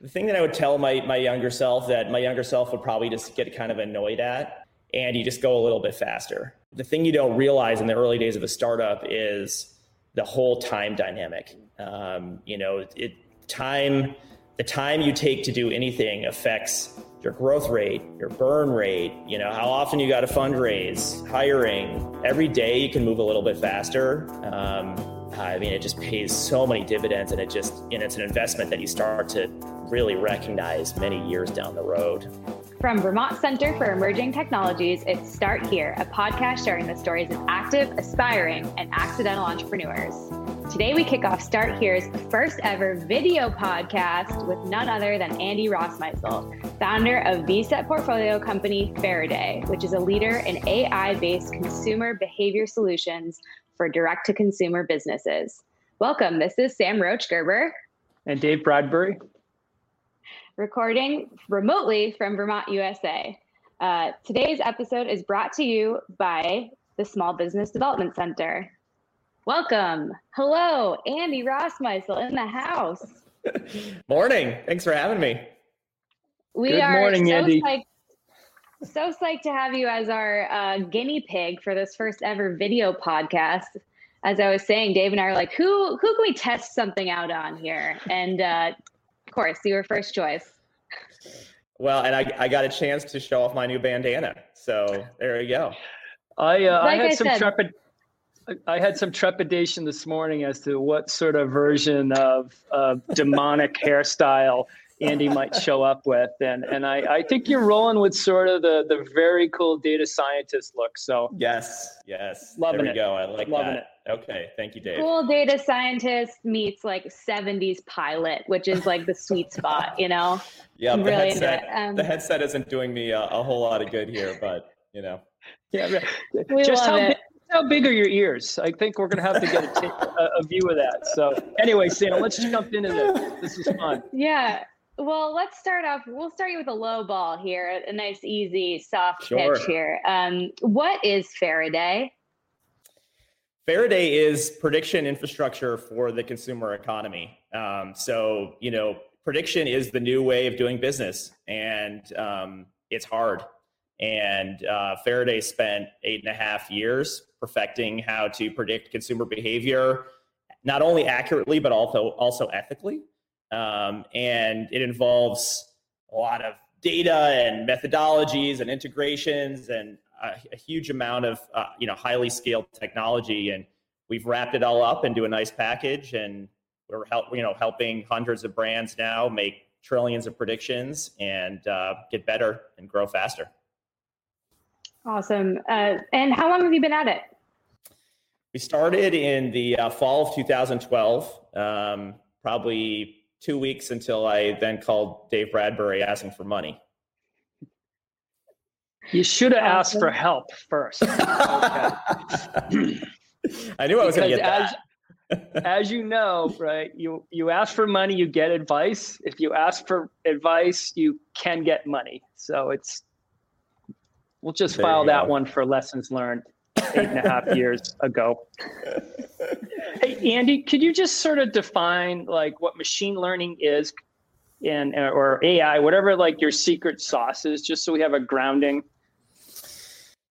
the thing that I would tell my my younger self that my younger self would probably just get kind of annoyed at, and you just go a little bit faster. The thing you don't realize in the early days of a startup is the whole time dynamic. Um, you know, it time the time you take to do anything affects your growth rate, your burn rate, you know, how often you got to fundraise, hiring. Every day you can move a little bit faster. Um, I mean, it just pays so many dividends, and it just and it's an investment that you start to really recognize many years down the road. From Vermont Center for Emerging Technologies, it's Start Here, a podcast sharing the stories of active, aspiring, and accidental entrepreneurs. Today, we kick off Start Here's first ever video podcast with none other than Andy Rossmeissl, founder of VCET portfolio company Faraday, which is a leader in AI based consumer behavior solutions for direct to consumer businesses. Welcome. This is Sam Roach Gerber. And Dave Bradbury recording remotely from Vermont, USA. Uh, today's episode is brought to you by the Small Business Development Center. Welcome. Hello, Andy Rossmeissl in the house. morning. Thanks for having me. We Good are morning, so Andy. Psyched, so psyched to have you as our uh, guinea pig for this first ever video podcast. As I was saying, Dave and I are like, who who can we test something out on here? And uh, of course, you were first choice. Well, and I, I got a chance to show off my new bandana. So there you go. I, uh, Like I had I some said- trepid. I had some trepidation this morning as to what sort of version of uh, demonic hairstyle Andy might show up with, and and I, I think you're rolling with sort of the the very cool data scientist look. So Yes, yes. Loving there we it. go. I like Loving that. Okay, thank you, Dave. Cool data scientist meets like 70s pilot, which is like the sweet spot, you know? Yeah, the really headset. it. Um, the headset isn't doing me a, a whole lot of good here, but you know. yeah. We just love how it. big, how big are your ears? I think we're gonna have to get a, a, a view of that. So anyway, Sam, let's jump into this. This is fun. Yeah. Well, let's start off. We'll start you with a low ball here, a nice, easy, soft Sure. pitch here. Um, what is Faraday? Faraday is prediction infrastructure for the consumer economy. Um, so, you know, prediction is the new way of doing business, and um, it's hard. And uh, Faraday spent eight and a half years perfecting how to predict consumer behavior, not only accurately but also also ethically. Um, and it involves a lot of data and methodologies and integrations and a, a huge amount of uh, you know highly scaled technology and we've wrapped it all up into a nice package and we're help you know helping hundreds of brands now make trillions of predictions and uh, get better and grow faster Awesome. Uh, and how long have you been at it? we started in the uh, fall of 2012 um, probably two weeks until i then called dave bradbury asking for money You should have asked for help first. Okay. i knew i was going to get as- that as you know, right, you you ask for money, you get advice. If you ask for advice, you can get money. So it's we'll just There file that go. one for lessons learned eight and a half years ago. Hey Andy, could you just sort of define like what machine learning is and or AI, whatever like your secret sauce is, just so we have a grounding.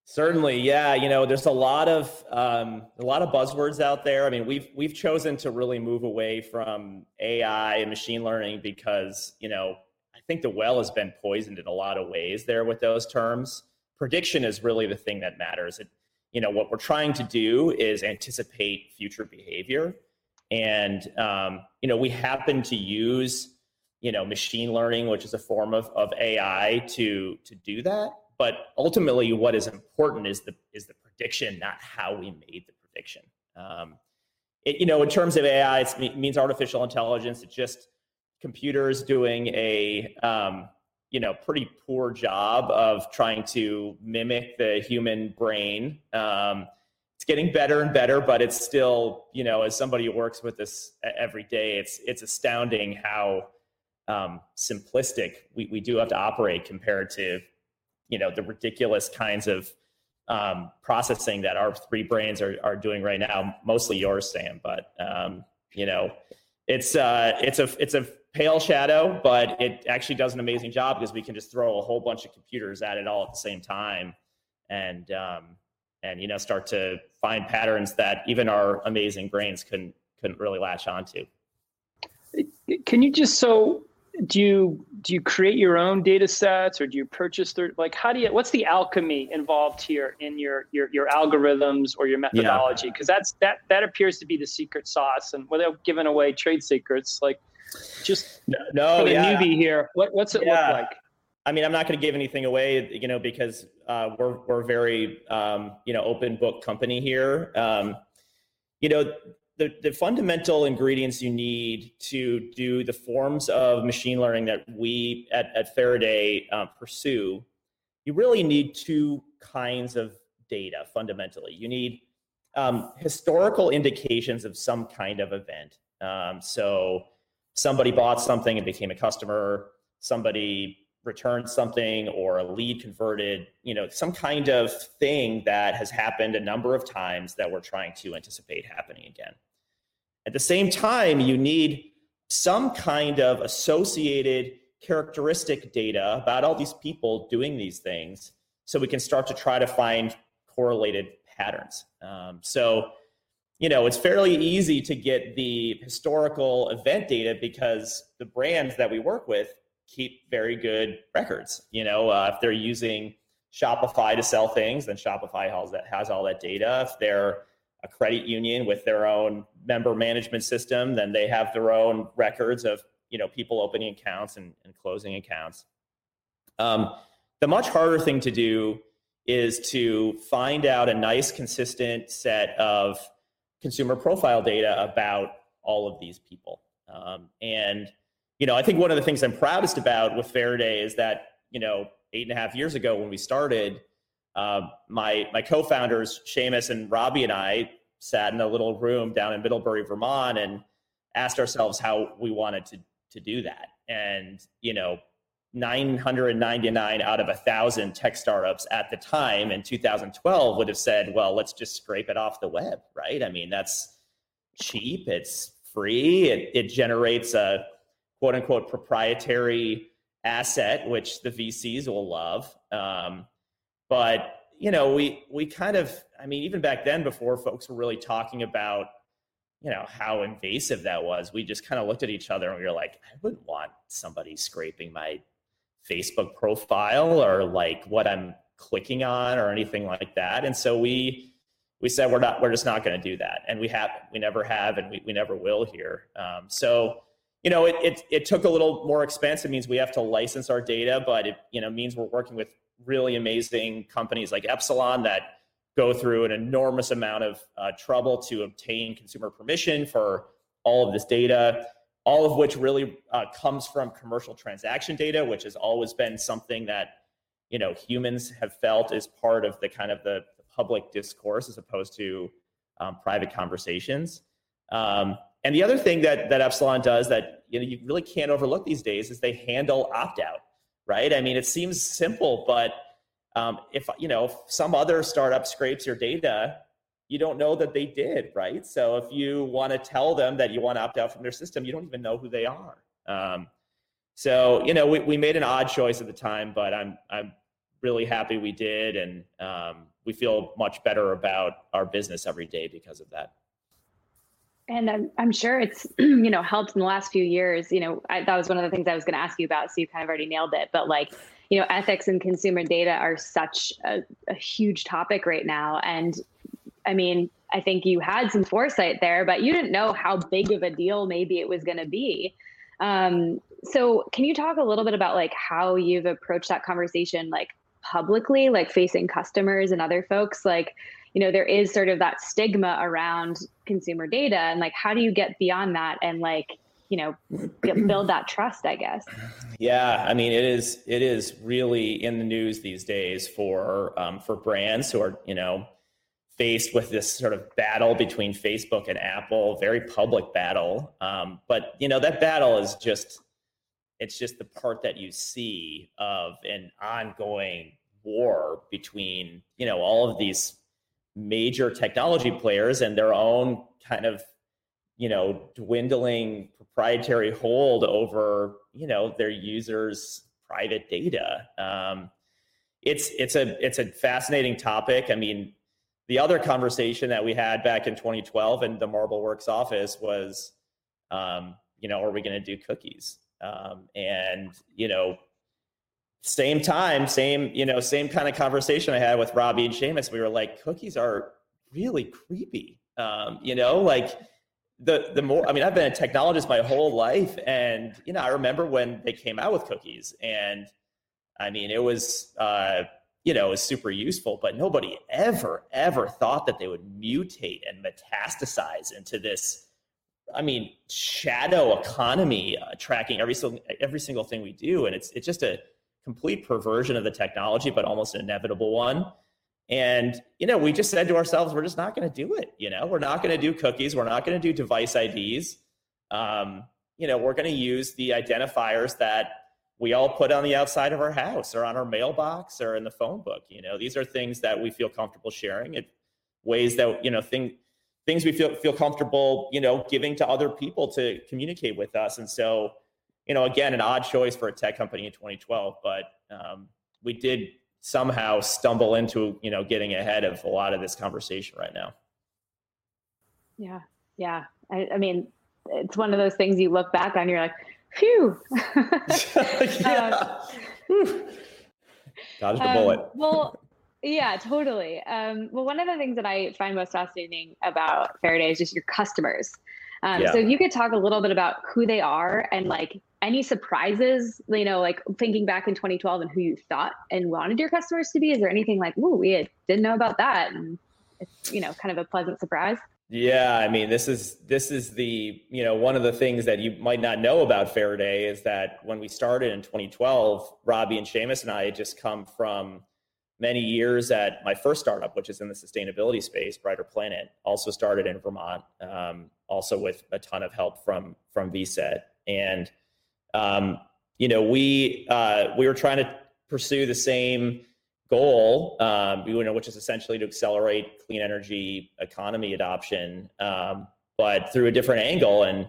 Certainly, yeah. You know, there's a lot of um, a lot of buzzwords out there. I mean, we've we've chosen to really move away from AI and machine learning because you know I think the well has been poisoned in a lot of ways there with those terms. Prediction is really the thing that matters. It, you know, what we're trying to do is anticipate future behavior, and um, you know, we happen to use you know machine learning, which is a form of of AI to to do that. But ultimately what is important is the is the prediction not how we made the prediction. Um, it, you know in terms of ai it means artificial intelligence. It's just computers doing a um, you know pretty poor job of trying to mimic the human brain. Um, it's getting better and better but it's still you know as somebody who works with this every day it's it's astounding how um, simplistic we, we do have to operate compared to you know the ridiculous kinds of um, processing that our three brains are, are doing right now mostly yours sam but um, you know it's uh, it's a it's a pale shadow, but it actually does an amazing job because we can just throw a whole bunch of computers at it all at the same time, and um, and you know start to find patterns that even our amazing brains couldn't couldn't really latch onto. Can you just so do you do you create your own data sets or do you purchase their like how do you what's the alchemy involved here in your your your algorithms or your methodology because yeah. that's that that appears to be the secret sauce and without giving away trade secrets like just no, no for the yeah. newbie here what, what's it yeah. look like I mean, I'm not going to give anything away, you know, because uh, we're we're very um, you know open book company here. Um, you know, the, the fundamental ingredients you need to do the forms of machine learning that we at, at Faraday uh, pursue, you really need two kinds of data fundamentally. You need um, historical indications of some kind of event. Um, so somebody bought something and became a customer, somebody returned something or a lead converted, you know, some kind of thing that has happened a number of times that we're trying to anticipate happening again. At the same time, you need some kind of associated characteristic data about all these people doing these things so we can start to try to find correlated patterns. Um, so, you know, it's fairly easy to get the historical event data because the brands that we work with keep very good records. You know, uh, if they're using Shopify to sell things, then Shopify has that has all that data. If they're a credit union with their own member management system, then they have their own records of you know people opening accounts and, and closing accounts. Um, the much harder thing to do is to find out a nice, consistent set of consumer profile data about all of these people. Um, and you know, I think one of the things I'm proudest about with Faraday is that you know eight and a half years ago when we started, uh, my my co-founders Seamus and Robbie and I sat in a little room down in Middlebury, Vermont, and asked ourselves how we wanted to to do that. And you know, 999 out of a thousand tech startups at the time in 2012 would have said, "Well, let's just scrape it off the web." Right? I mean, that's cheap. It's free. It, it generates a quote unquote proprietary asset, which the VCs will love. Um, but you know, we we kind of, I mean, even back then, before folks were really talking about, you know, how invasive that was, we just kind of looked at each other and we were like, I wouldn't want somebody scraping my Facebook profile or like what I'm clicking on or anything like that. And so we we said we're not we're just not going to do that, and we have we never have, and we we never will here. Um, so you know, it, it, it took a little more expense. It means we have to license our data, but it, you know, means we're working with really amazing companies like Epsilon that go through an enormous amount of uh, trouble to obtain consumer permission for all of this data, all of which really uh, comes from commercial transaction data, which has always been something that, you know, humans have felt is part of the kind of the, the public discourse as opposed to um, private conversations. Um, and the other thing that that Epsilon does that you know you really can't overlook these days is they handle opt out, right? I mean, it seems simple, but um, if you know if some other startup scrapes your data, you don't know that they did, right? So if you want to tell them that you want to opt out from their system, you don't even know who they are. Um, so you know, we, we made an odd choice at the time, but I'm I'm really happy we did, and um, we feel much better about our business every day because of that and I'm, I'm sure it's you know helped in the last few years you know I, that was one of the things i was going to ask you about so you kind of already nailed it but like you know ethics and consumer data are such a, a huge topic right now and i mean i think you had some foresight there but you didn't know how big of a deal maybe it was going to be. Um, so can you talk a little bit about like how you've approached that conversation like publicly like facing customers and other folks? Like you know there is sort of that stigma around consumer data and like how do you get beyond that and like you know build that trust i guess? Yeah i mean it is it is really in the news these days for um, for brands who are you know faced with this sort of battle between facebook and apple very public battle. Um, but you know that battle is just it's just the part that you see of an ongoing war between you know all of these major technology players and their own kind of you know dwindling proprietary hold over you know their users private data. Um, it's it's a it's a fascinating topic. I mean the other conversation that we had back in 2012 in the Marble Works office was um, you know are we going to do cookies um, and you know same time same you know same kind of conversation i had with robbie and Seamus. we were like cookies are really creepy um, you know like the the more I mean, I've been a technologist my whole life, and you know, I remember when they came out with cookies, and I mean, it was uh, you know, is super useful, but nobody ever ever thought that they would mutate and metastasize into this. I mean, shadow economy uh, tracking every single every single thing we do, and it's it's just a complete perversion of the technology, but almost an inevitable one. And, you know, we just said to ourselves, we're just not going to do it. You know, we're not going to do cookies. We're not going to do device IDs. Um, you know, we're going to use the identifiers that we all put on the outside of our house or on our mailbox or in the phone book. You know, these are things that we feel comfortable sharing. It ways that, you know, thing, things we feel, feel comfortable, you know, giving to other people to communicate with us. And so, you know, again, an odd choice for a tech company in 2012, but um, we did somehow stumble into you know getting ahead of a lot of this conversation right now yeah yeah i, I mean it's one of those things you look back on you're like phew yeah. um, dodged a bullet um, well yeah totally um, well one of the things that i find most fascinating about faraday is just your customers um, yeah. so if you could talk a little bit about who they are and like any surprises, you know, like thinking back in 2012 and who you thought and wanted your customers to be? Is there anything like, ooh, we didn't know about that? And it's, you know, kind of a pleasant surprise. Yeah, I mean, this is this is the you know one of the things that you might not know about Faraday is that when we started in 2012, Robbie and Seamus and I had just come from many years at my first startup, which is in the sustainability space, Brighter Planet. Also started in Vermont, um, also with a ton of help from from VCET, and um, you know, we uh, we were trying to pursue the same goal, um, you know, which is essentially to accelerate clean energy economy adoption, um, but through a different angle. And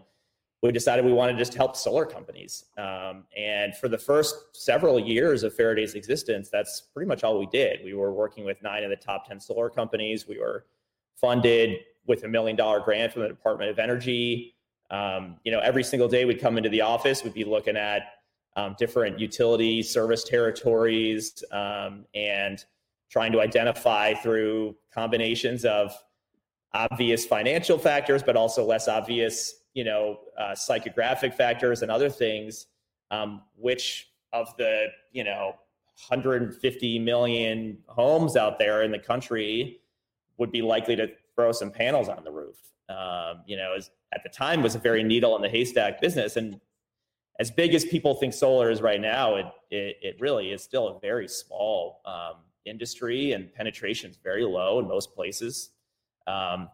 we decided we wanted to just help solar companies. Um, and for the first several years of Faraday's existence, that's pretty much all we did. We were working with nine of the top 10 solar companies. We were funded with a million dollar grant from the Department of Energy. Um, you know, every single day we'd come into the office, we'd be looking at um, different utility service territories um, and trying to identify through combinations of obvious financial factors, but also less obvious, you know, uh, psychographic factors and other things, um, which of the, you know, 150 million homes out there in the country would be likely to throw some panels on the roof. Um, you know, as at the time was a very needle in the haystack business. And as big as people think solar is right now, it it, it really is still a very small um, industry, and penetration is very low in most places. Um,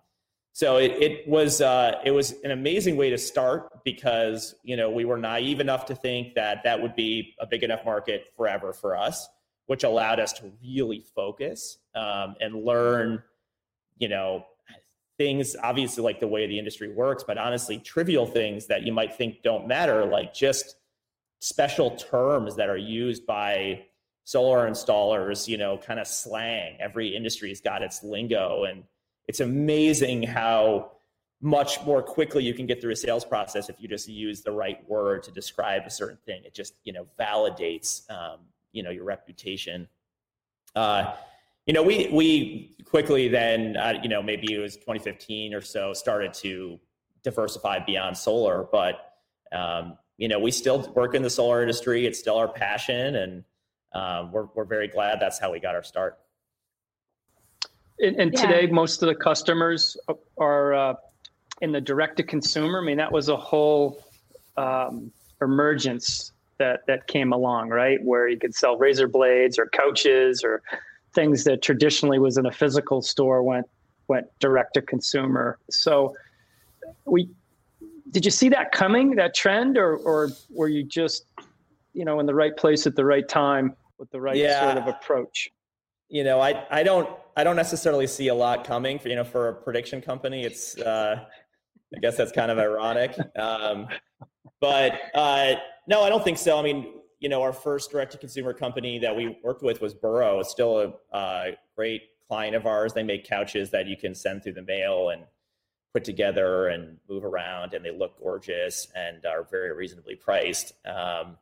so it, it was uh, it was an amazing way to start because you know we were naive enough to think that that would be a big enough market forever for us, which allowed us to really focus um, and learn, you know, things obviously like the way the industry works but honestly trivial things that you might think don't matter like just special terms that are used by solar installers you know kind of slang. Every industry's got its lingo and it's amazing how much more quickly you can get through a sales process if you just use the right word to describe a certain thing. It just you know validates um, you know your reputation. Uh, you know, we we quickly then, uh, you know, maybe it was 2015 or so, started to diversify beyond solar. But um, you know, we still work in the solar industry. It's still our passion, and um, we're we're very glad that's how we got our start. And, and yeah. today, most of the customers are uh, in the direct to consumer. I mean, that was a whole um, emergence that that came along, right? Where you could sell razor blades or couches or things that traditionally was in a physical store went went direct to consumer. So we did you see that coming, that trend, or or were you just you know in the right place at the right time with the right yeah. sort of approach? You know, I I don't I don't necessarily see a lot coming for you know for a prediction company. It's uh, I guess that's kind of ironic. Um, but uh, no, I don't think so. I mean, you know, our first direct to consumer company that we worked with was Burrow. Still a uh, great client of ours. They make couches that you can send through the mail and put together and move around, and they look gorgeous and are very reasonably priced. Um,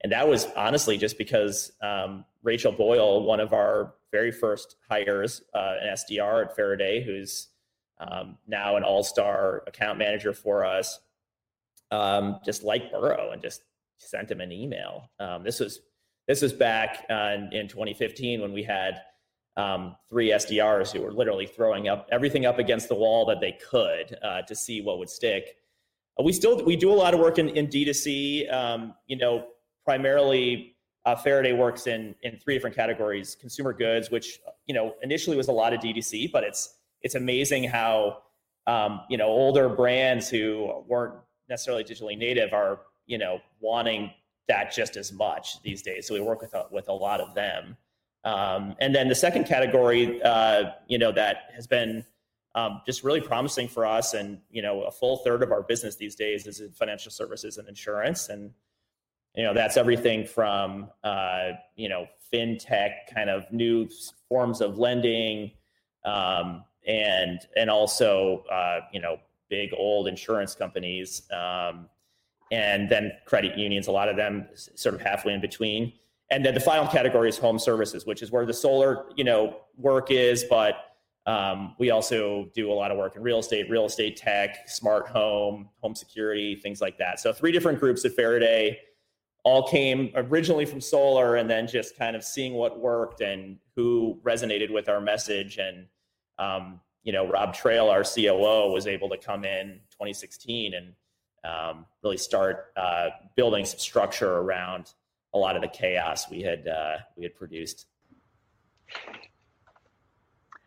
and that was honestly just because um, Rachel Boyle, one of our very first hires, uh, an SDR at Faraday, who's um, now an all-star account manager for us, um, just liked Burrow and just sent him an email. Um, this was this was back uh, in, in, 2015 when we had um, three SDRs who were literally throwing up everything up against the wall that they could uh, to see what would stick. Uh, we still we do a lot of work in, in D2C. Um, you know, primarily uh, Faraday works in in three different categories: consumer goods, which you know initially was a lot of D2C, but it's it's amazing how um, you know older brands who weren't necessarily digitally native are you know wanting that just as much these days. So we work with a, with a lot of them. Um, and then the second category, uh, you know, that has been um, just really promising for us, and you know, a full third of our business these days is in financial services and insurance, and you know, that's everything from uh, you know, fintech kind of new forms of lending, um, and and also uh, you know, big old insurance companies. Um, and then credit unions, a lot of them sort of halfway in between. And then the final category is home services, which is where the solar, you know, work is, but um, we also do a lot of work in real estate, real estate tech, smart home, home security, things like that. So three different groups at Faraday all came originally from solar and then just kind of seeing what worked and who resonated with our message. And, um, you know, Rob Trail, our COO, was able to come in 2016 and um, really start uh, building some structure around a lot of the chaos we had uh, we had produced.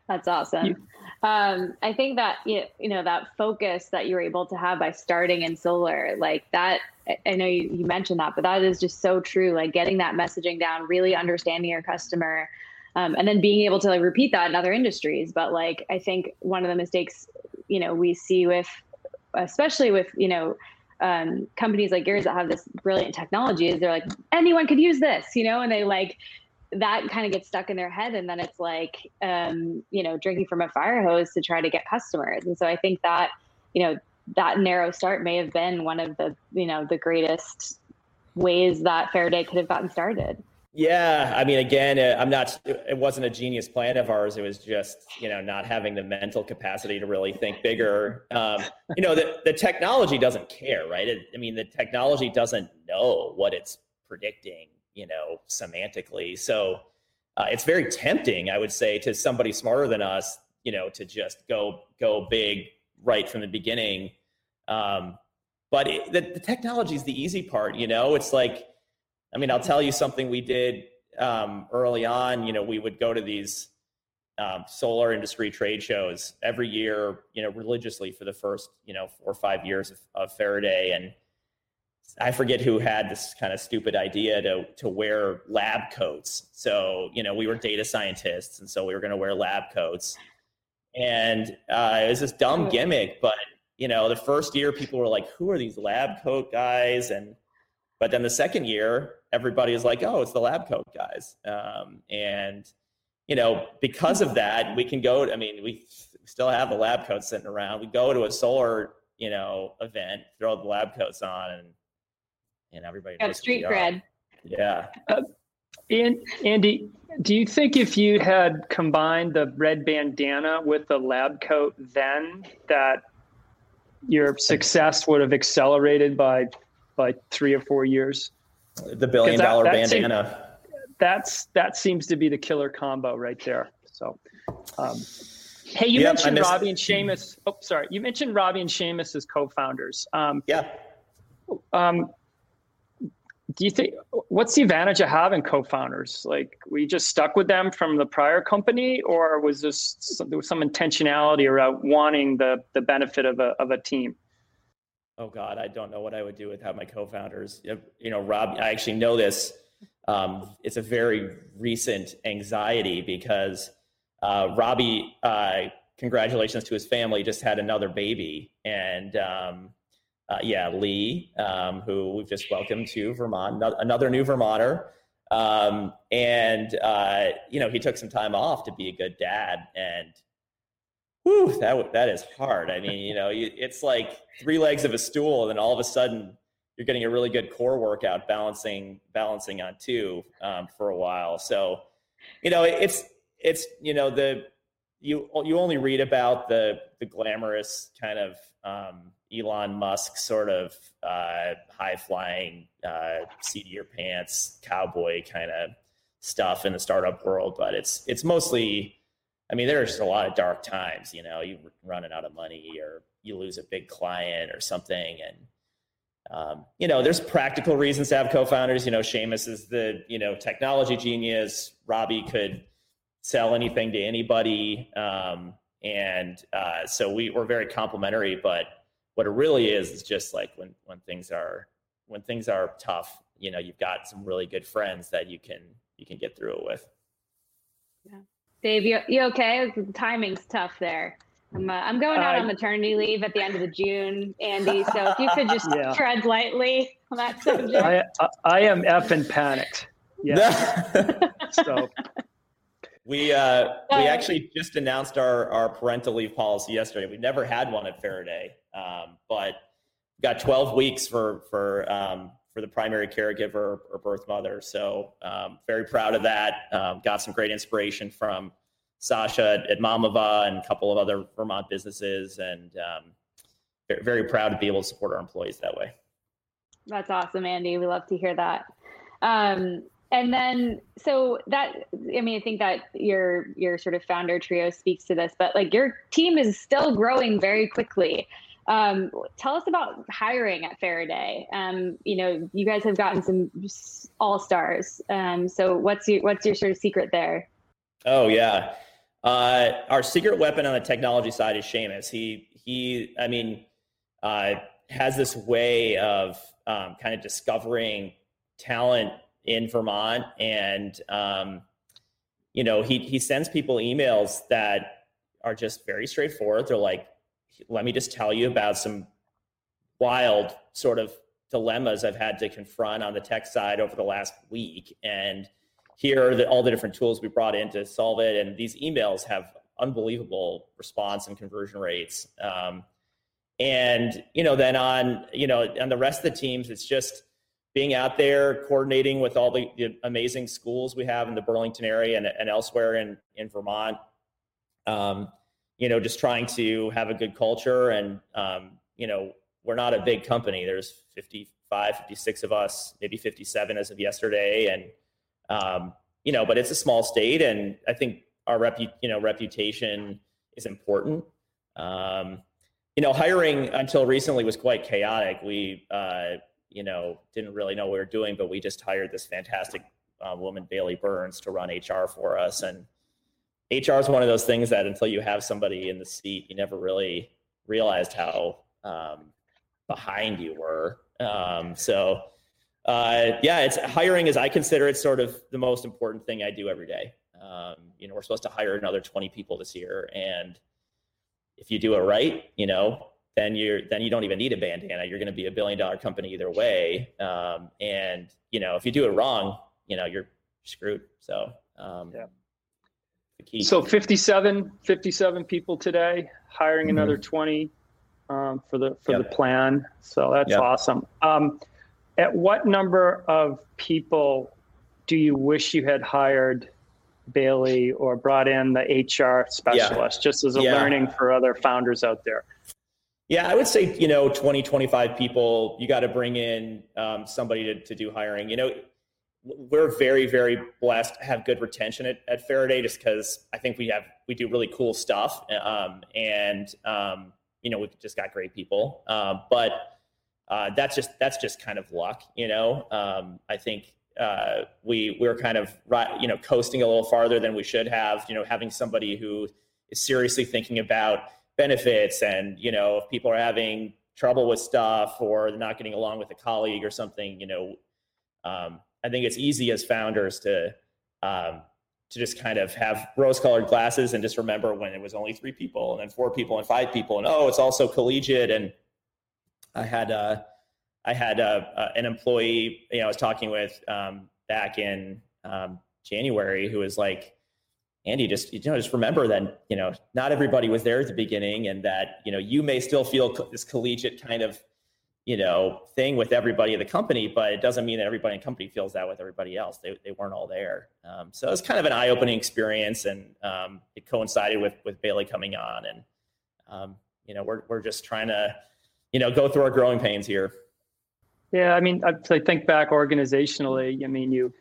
That's awesome. Um, I think that you know that focus that you were able to have by starting in solar, like that. I know you, you mentioned that, but that is just so true. Like getting that messaging down, really understanding your customer, um, and then being able to like repeat that in other industries. But like I think one of the mistakes you know we see with especially with you know um, companies like yours that have this brilliant technology is they're like anyone could use this you know and they like that kind of gets stuck in their head and then it's like um, you know drinking from a fire hose to try to get customers. And so i think that you know that narrow start may have been one of the you know the greatest ways that faraday could have gotten started yeah, I mean, again, uh, I'm not. It wasn't a genius plan of ours. It was just, you know, not having the mental capacity to really think bigger. Um, you know, the the technology doesn't care, right? It, I mean, the technology doesn't know what it's predicting, you know, semantically. So uh, it's very tempting, I would say, to somebody smarter than us, you know, to just go go big right from the beginning. Um, but it, the, the technology is the easy part. You know, it's like I mean, I'll tell you something we did um, early on. You know, we would go to these um, solar industry trade shows every year, you know, religiously for the first, you know, four or five years of, of Faraday. And I forget who had this kind of stupid idea to to wear lab coats. So, you know, we were data scientists, and so we were going to wear lab coats. And uh, it was this dumb gimmick, but you know, the first year people were like, "Who are these lab coat guys?" And but then the second year, everybody is like, oh, it's the lab coat guys. Um, and, you know, because of that, we can go, I mean, we still have the lab coats sitting around. We go to a solar, you know, event, throw the lab coats on and, and everybody knows street cred. Yeah. Uh, Andy, do you think if you had combined the red bandana with the lab coat then that your success would have accelerated by by three or four years? The billion that, dollar that bandana. Seems, that's that seems to be the killer combo right there. So, um, hey, you yep, mentioned Robbie and Seamus. Oh, sorry, you mentioned Robbie and Seamus as co-founders. Um, yeah. Um, do you think what's the advantage of having co-founders? Like, we just stuck with them from the prior company, or was this there was some intentionality around wanting the the benefit of a of a team? Oh god i don't know what i would do without my co-founders you know rob i actually know this um, it's a very recent anxiety because uh, robbie uh, congratulations to his family, just had another baby. And um, uh, yeah, Lee, um, who we've just welcomed to Vermont, another new Vermonter. Um, and, uh, you know, he took some time off to be a good dad. And whew, that, that is hard. I mean, you know, it's like three legs of a stool, and then all of a sudden you're getting a really good core workout balancing, balancing on two um, for a while. So, you know, it's, it's, you know, the, you, you only read about the, the glamorous kind of, um, Elon Musk sort of uh, high flying, uh, seat of your pants, cowboy kind of stuff in the startup world, but it's it's mostly. I mean, there's a lot of dark times. You know, You're running out of money, or you lose a big client, or something, and um, you know, there's practical reasons to have co-founders. You know, Seamus is the you know technology genius. Robbie could sell anything to anybody, um, and uh, so we we're very complimentary, but what it really is is just like when when things are when things are tough you know you've got some really good friends that you can you can get through it with yeah dave you, you okay the timing's tough there I'm, uh, I'm going out uh, on maternity leave at the end of the June, Andy. So if you could just yeah. tread lightly on that subject. I, I, I am effing panicked. Yeah. so we uh, we actually just announced our our parental leave policy yesterday. We never had one at Faraday. Um, but got 12 weeks for for um, for the primary caregiver or birth mother. So um, very proud of that. Um, got some great inspiration from Sasha at, Mamava and a couple of other Vermont businesses, and um, very, very proud to be able to support our employees that way. That's awesome, Andy. We love to hear that. Um, and then, so that I mean, I think that your your sort of founder trio speaks to this, but like your team is still growing very quickly. Um, tell us about hiring at Faraday. Um, you know, you guys have gotten some all stars. Um, so what's your what's your sort of secret there? Oh yeah, uh, our secret weapon on the technology side is Seamus. He he, I mean, uh, has this way of um, kind of discovering talent in Vermont, and um, you know, he he sends people emails that are just very straightforward. They're like, let me just tell you about some wild sort of dilemmas I've had to confront on the tech side over the last week. And here are the, all the different tools we brought in to solve it. And these emails have unbelievable response and conversion rates. Um, and you know, then on you know on the rest of the teams, it's just being out there coordinating with all the, the amazing schools we have in the Burlington area and, and elsewhere in in Vermont. Um, you know, just trying to have a good culture. And, um, you know, we're not a big company. There's 55, 56 of us, maybe 57 as of yesterday. And, um, you know, but it's a small state. And I think our repu- you know, reputation is important. Um, you know, hiring until recently was quite chaotic. We, uh, you know, didn't really know what we were doing, but we just hired this fantastic uh, woman, Bailey Burns, to run HR for us. And, HR is one of those things that until you have somebody in the seat, you never really realized how um, behind you were. Um, so, uh, yeah, it's hiring is I consider it sort of the most important thing I do every day. Um, you know, we're supposed to hire another 20 people this year, and if you do it right, you know, then you're then you don't even need a bandana. You're going to be a billion dollar company either way. Um, and you know, if you do it wrong, you know, you're screwed. So, um, yeah key. So 57, 57 people today, hiring mm-hmm. another 20 um, for the for yep. the plan. So that's yep. awesome. Um, at what number of people do you wish you had hired Bailey or brought in the HR specialist yeah. just as a yeah. learning for other founders out there? Yeah, I would say, you know, 20, 25 people, you got to bring in um, somebody to, to do hiring. You know, we're very very blessed to have good retention at, at Faraday just because I think we have we do really cool stuff um, and um, you know we've just got great people. Uh, but uh, that's just that's just kind of luck you know? Um, I think uh, we we're kind of you know coasting a little farther than we should have you know having somebody who is seriously thinking about benefits and you know if people are having trouble with stuff or not getting along with a colleague or something you know um, I think it's easy as founders to um, to just kind of have rose-colored glasses and just remember when it was only three people and then four people and five people and oh, it's also collegiate. And I had uh, I had uh, uh, an employee, you know, I was talking with um, back in um, January who was like, Andy, just you know, just remember that you know not everybody was there at the beginning, and that you know you may still feel this collegiate kind of you know thing with everybody in the company, but it doesn't mean that everybody in the company feels that with everybody else. They they weren't all there, um, so it was kind of an eye opening experience, and um, it coincided with with Bailey coming on, and um, you know we're we're just trying to you know go through our growing pains here. Yeah, I mean, I think back organizationally. I mean, you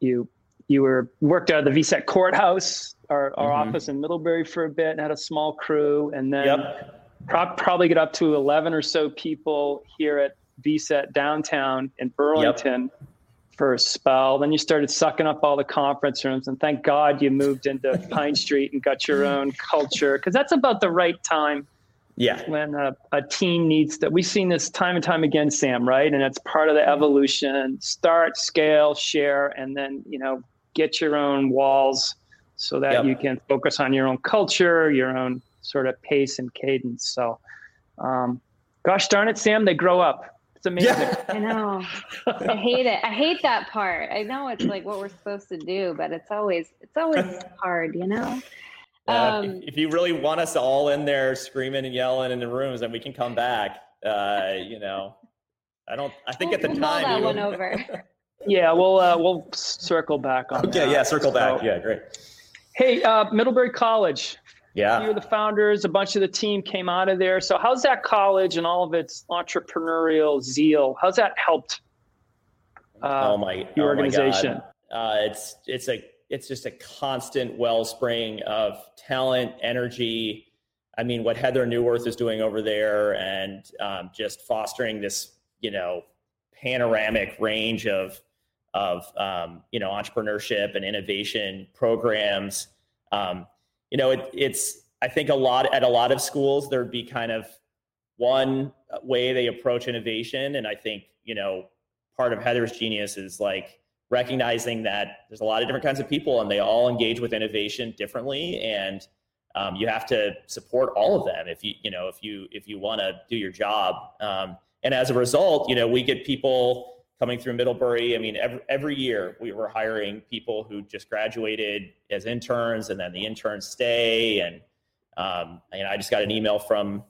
you you were worked out of the VCET courthouse, our, our mm-hmm. office in Middlebury for a bit, and had a small crew, and then yep. Pro- probably get up to eleven or so people here at VCET downtown in Burlington. Yep. For a spell, then you started sucking up all the conference rooms, and thank God you moved into Pine Street and got your own culture because that's about the right time yeah. When a, a, team needs that, we've seen this time and time again, Sam, right? And it's part of the evolution. Start, scale, share, and then, you know, get your own walls so that yep. you can focus on your own culture, your own sort of pace and cadence. So, um, gosh darn it, Sam, they grow up. It's amazing. Yeah. I know. I hate it. I hate that part. I know it's like what we're supposed to do, but it's always it's always hard, you know. Uh, um, if, if, you really want us all in there screaming and yelling in the rooms, then we can come back. Uh, you know, I don't. I think we'll, at the we'll time that one over. Yeah, we'll uh, we'll circle back on. Okay, that. yeah, circle back. So, yeah, great. Hey, uh, Middlebury College. Yeah, you're the founders. A bunch of the team came out of there. So, how's that college and all of its entrepreneurial zeal? How's that helped? Uh, oh my, your oh organization. Uh, it's it's a it's just a constant wellspring of talent, energy. I mean, what Heather Neuwirth is doing over there, and um, just fostering this, you know, panoramic range of of um, you know entrepreneurship and innovation programs. Um, you know, it, it's I think a lot at a lot of schools there'd be kind of one way they approach innovation, and I think you know part of Heather's genius is like recognizing that there's a lot of different kinds of people and they all engage with innovation differently. And um, you have to support all of them if you you know if you if you want to do your job. Um, and as a result you know we get people coming through Middlebury. I mean, every, every year we were hiring people who just graduated as interns, and then the interns stay. And um, and I just got an email from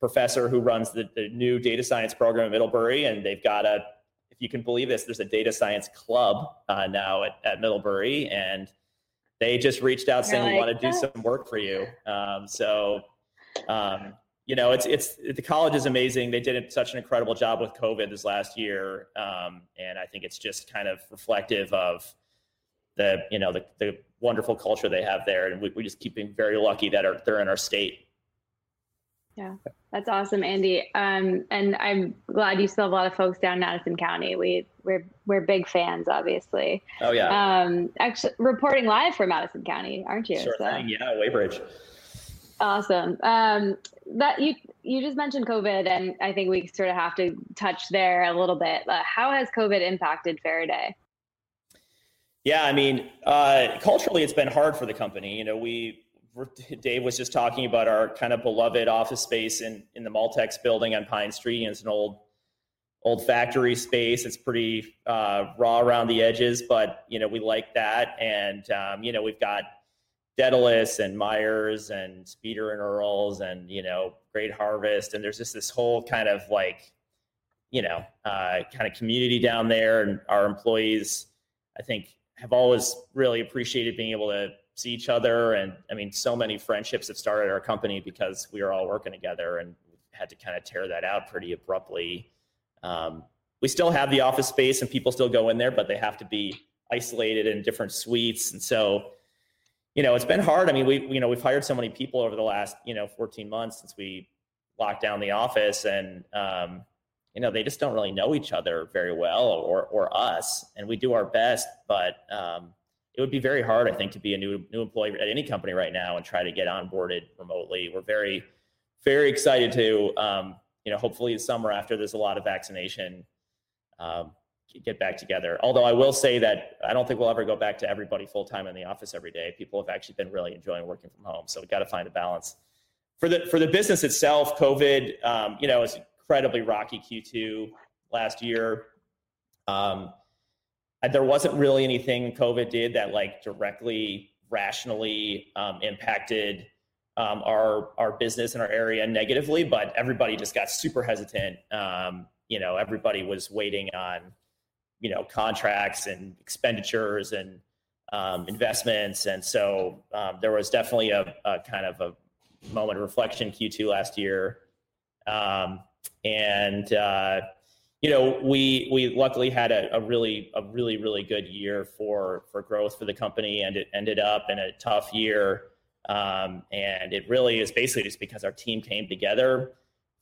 professor who runs the, the new data science program at Middlebury, and they've got a, if you can believe this, there's a data science club uh, now at, at Middlebury, and they just reached out saying like, we want to do some work for you. Um, so um, you know, it's it's the college is amazing. They did such an incredible job with COVID this last year, um, and I think it's just kind of reflective of the you know the the wonderful culture they have there, and we, we just keep being very lucky that are, they're in our state. Yeah, that's awesome, Andy. Um, and I'm glad you still have a lot of folks down in Addison County. We we're we're big fans, obviously. Oh yeah. Um, actually, reporting live from Addison County, aren't you? Sure so. thing. Yeah, Weybridge. Awesome. Um, that you you just mentioned COVID, and I think we sort of have to touch there a little bit. Uh, how has COVID impacted Faraday? Yeah, I mean, uh, culturally, it's been hard for the company. You know, we Dave was just talking about our kind of beloved office space in in the Maltex building on Pine Street. It's an old old factory space. It's pretty uh, raw around the edges, but you know we like that. And um, you know we've got Dedalus and Myers and Speeder and Earls and you know Great Harvest. And there's just this whole kind of like you know uh, kind of community down there. And our employees I think have always really appreciated being able to see each other. And I mean so many friendships have started our company because we are all working together and had to kind of tear that out pretty abruptly. Um, we still have the office space and people still go in there, but they have to be isolated in different suites. And so you know, it's been hard. I mean, we, you know, we've hired so many people over the last, you know, 14 months since we locked down the office and, um, you know, they just don't really know each other very well or, or us. And we do our best, but, um, it would be very hard, I think, to be a new, new employee at any company right now and try to get onboarded remotely. We're very, very excited to, um, you know, hopefully this summer after there's a lot of vaccination, um, get back together. Although I will say that I don't think we'll ever go back to everybody full time in the office every day. People have actually been really enjoying working from home, so we've got to find a balance. For the for the business itself, COVID, um, you know, is incredibly rocky Q2 last year. Um, there wasn't really anything COVID did that like directly rationally um, impacted um, our our business in our area negatively, but everybody just got super hesitant. Um, you know, everybody was waiting on you know contracts and expenditures and um, investments, and so um, there was definitely a, a, kind of a moment of reflection Q2 last year, um, and uh, you know we we luckily had a, a, really a really really good year for for growth for the company, and it ended up in a tough year, um, and it really is basically just because our team came together,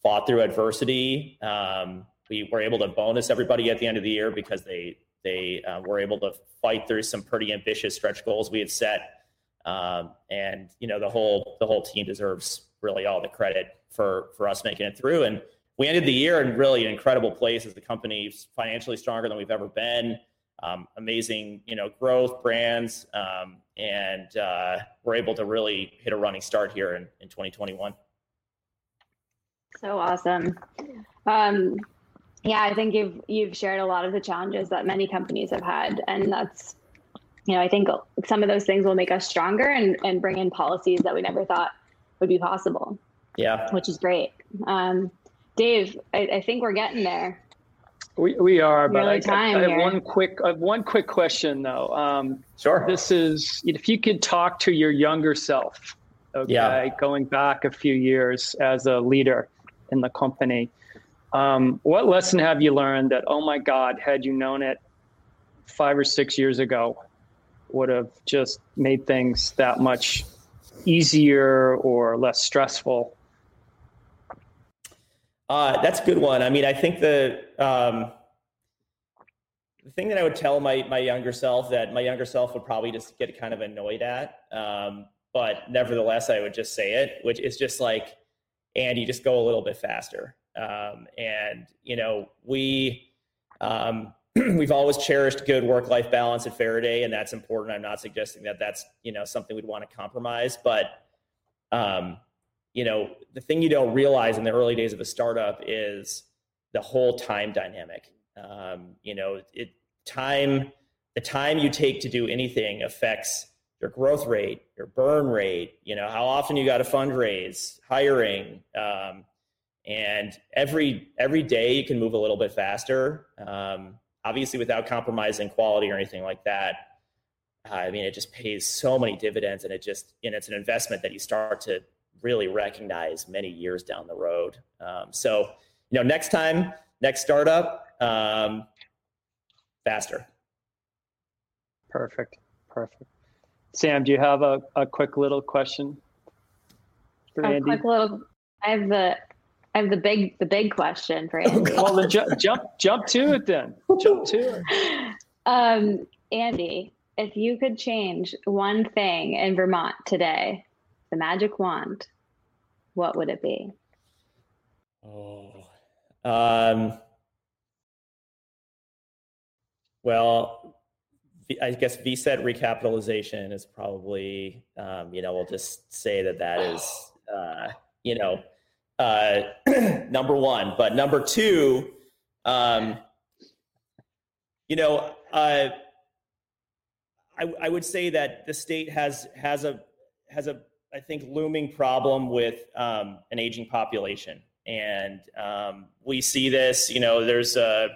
fought through adversity. Um, we were able to bonus everybody at the end of the year because they they uh, were able to fight through some pretty ambitious stretch goals we had set. Um, and you know the whole the whole team deserves really all the credit for for us making it through. And we ended the year in really an incredible place as the company financially stronger than we've ever been. Um, amazing, you know, growth brands, um, and uh, we're able to really hit a running start here in, in 2021. So awesome. Um, yeah, I think you've you've shared a lot of the challenges that many companies have had, and that's you know I think some of those things will make us stronger and and bring in policies that we never thought would be possible. Yeah, which is great. Um, Dave, I, I think we're getting there. We, we are, but I, I, have here. one quick I have one quick question though. Um, sure. This is if you could talk to your younger self, okay, yeah. going back a few years as a leader in the company um, what lesson have you learned that, oh my God, had you known it five or six years ago, would have just made things that much easier or less stressful? Uh, that's a good one. I mean, I think the um, the thing that I would tell my my younger self that my younger self would probably just get kind of annoyed at, um, but nevertheless, I would just say it, which is just like, Andy, just go a little bit faster. Um, and you know, we um, we've always cherished good work-life balance at Faraday, and that's important. I'm not suggesting that that's you know something we'd want to compromise, but um, you know, the thing you don't realize in the early days of a startup is the whole time dynamic. Um, you know, it time the time you take to do anything affects your growth rate, your burn rate. You know, how often you got to fundraise, hiring. Um, and every every day you can move a little bit faster. Um, obviously without compromising quality or anything like that i mean it just pays so many dividends and it just and it's an investment that you start to really recognize many years down the road. Um, so you know next time next startup um, faster. Perfect. Perfect. Sam do you have a, a quick little question for a Andy? quick little I have the I have the big the big question for Andy. well, then ju- jump jump to it then. Jump to it. Um, Andy, if you could change one thing in Vermont today, the magic wand, what would it be? Oh, um, well, I guess VCET recapitalization is probably, um, you know, we'll just say that that is, uh, you know, uh, number one. But number two, um, you know, uh, I, I would say that the state has has a has a I think looming problem with um, an aging population, and um, we see this. You know, there's a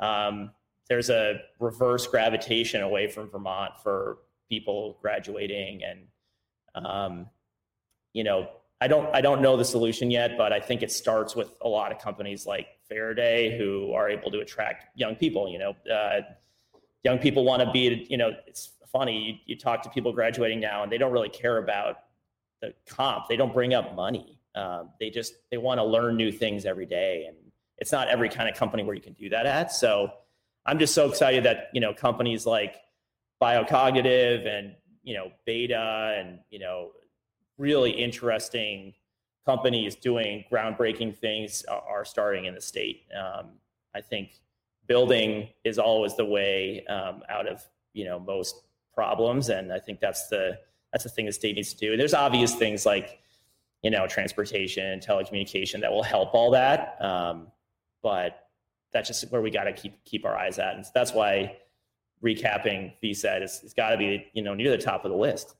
um, there's a reverse gravitation away from Vermont for people graduating, and um, you know, I don't I don't know the solution yet, but I think it starts with a lot of companies like Faraday who are able to attract young people. You know, uh, young people want to be. You know, it's funny. You, you, talk to people graduating now, and they don't really care about the comp. They don't bring up money. Um, they just they want to learn new things every day, and it's not every kind of company where you can do that at. So I'm just so excited that you know companies like Biocognitive and you know Beta and you know really interesting companies doing groundbreaking things are starting in the state. Um, I think building is always the way um, out of you know most problems, and I think that's the that's the thing the state needs to do. And there's obvious things like you know transportation, telecommunication that will help all that, um, but that's just where we got to keep keep our eyes at, and so that's why recapping VCET is, has got to be you know near the top of the list.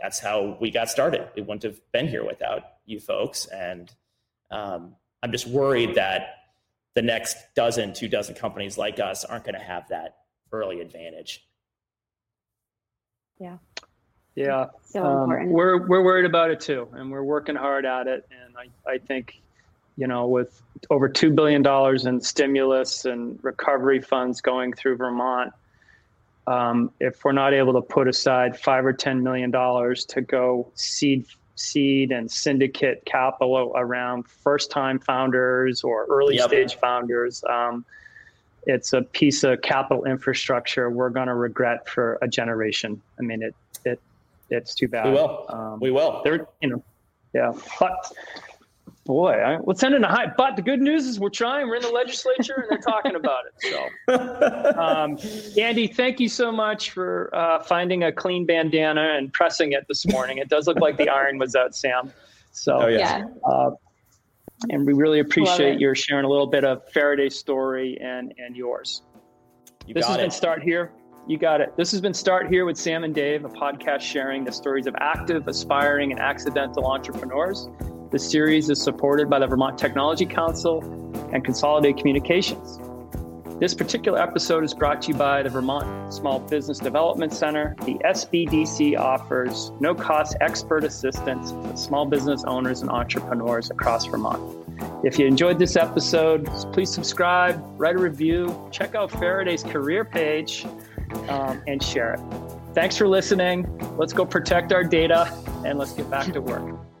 That's how we got started. We wouldn't have been here without you folks, and um, I'm just worried that the next dozen, two dozen companies like us aren't going to have that early advantage. Yeah. Yeah. So um, important. We're we're worried about it too, and we're working hard at it. And I, I think, you know, with over two billion dollars in stimulus and recovery funds going through Vermont, um, if we're not able to put aside five or ten million dollars to go seed seed and syndicate capital around first time founders or early yep. stage founders. Um, it's a piece of capital infrastructure we're going to regret for a generation. I mean, it, it, it's too bad. We will. Um, we will. There, you know, yeah. But boy, I, let's end in a high. But the good news is we're trying. We're in the legislature and they're talking about it. So, um, Andy, thank you so much for uh, finding a clean bandana and pressing it this morning. It does look like the iron was out, Sam. So, oh, yeah. Uh, and we really appreciate your sharing a little bit of Faraday's story and and yours. You this has it. been Start Here. You got it. This has been Start Here with Sam and Dave, a podcast sharing the stories of active, aspiring, and accidental entrepreneurs. The series is supported by the Vermont Technology Council and Consolidated Communications. This particular episode is brought to you by the Vermont Small Business Development Center. The SBDC offers no cost expert assistance to small business owners and entrepreneurs across Vermont. If you enjoyed this episode, please subscribe, write a review, check out Faraday's career page, um, and share it. Thanks for listening. Let's go protect our data and let's get back to work.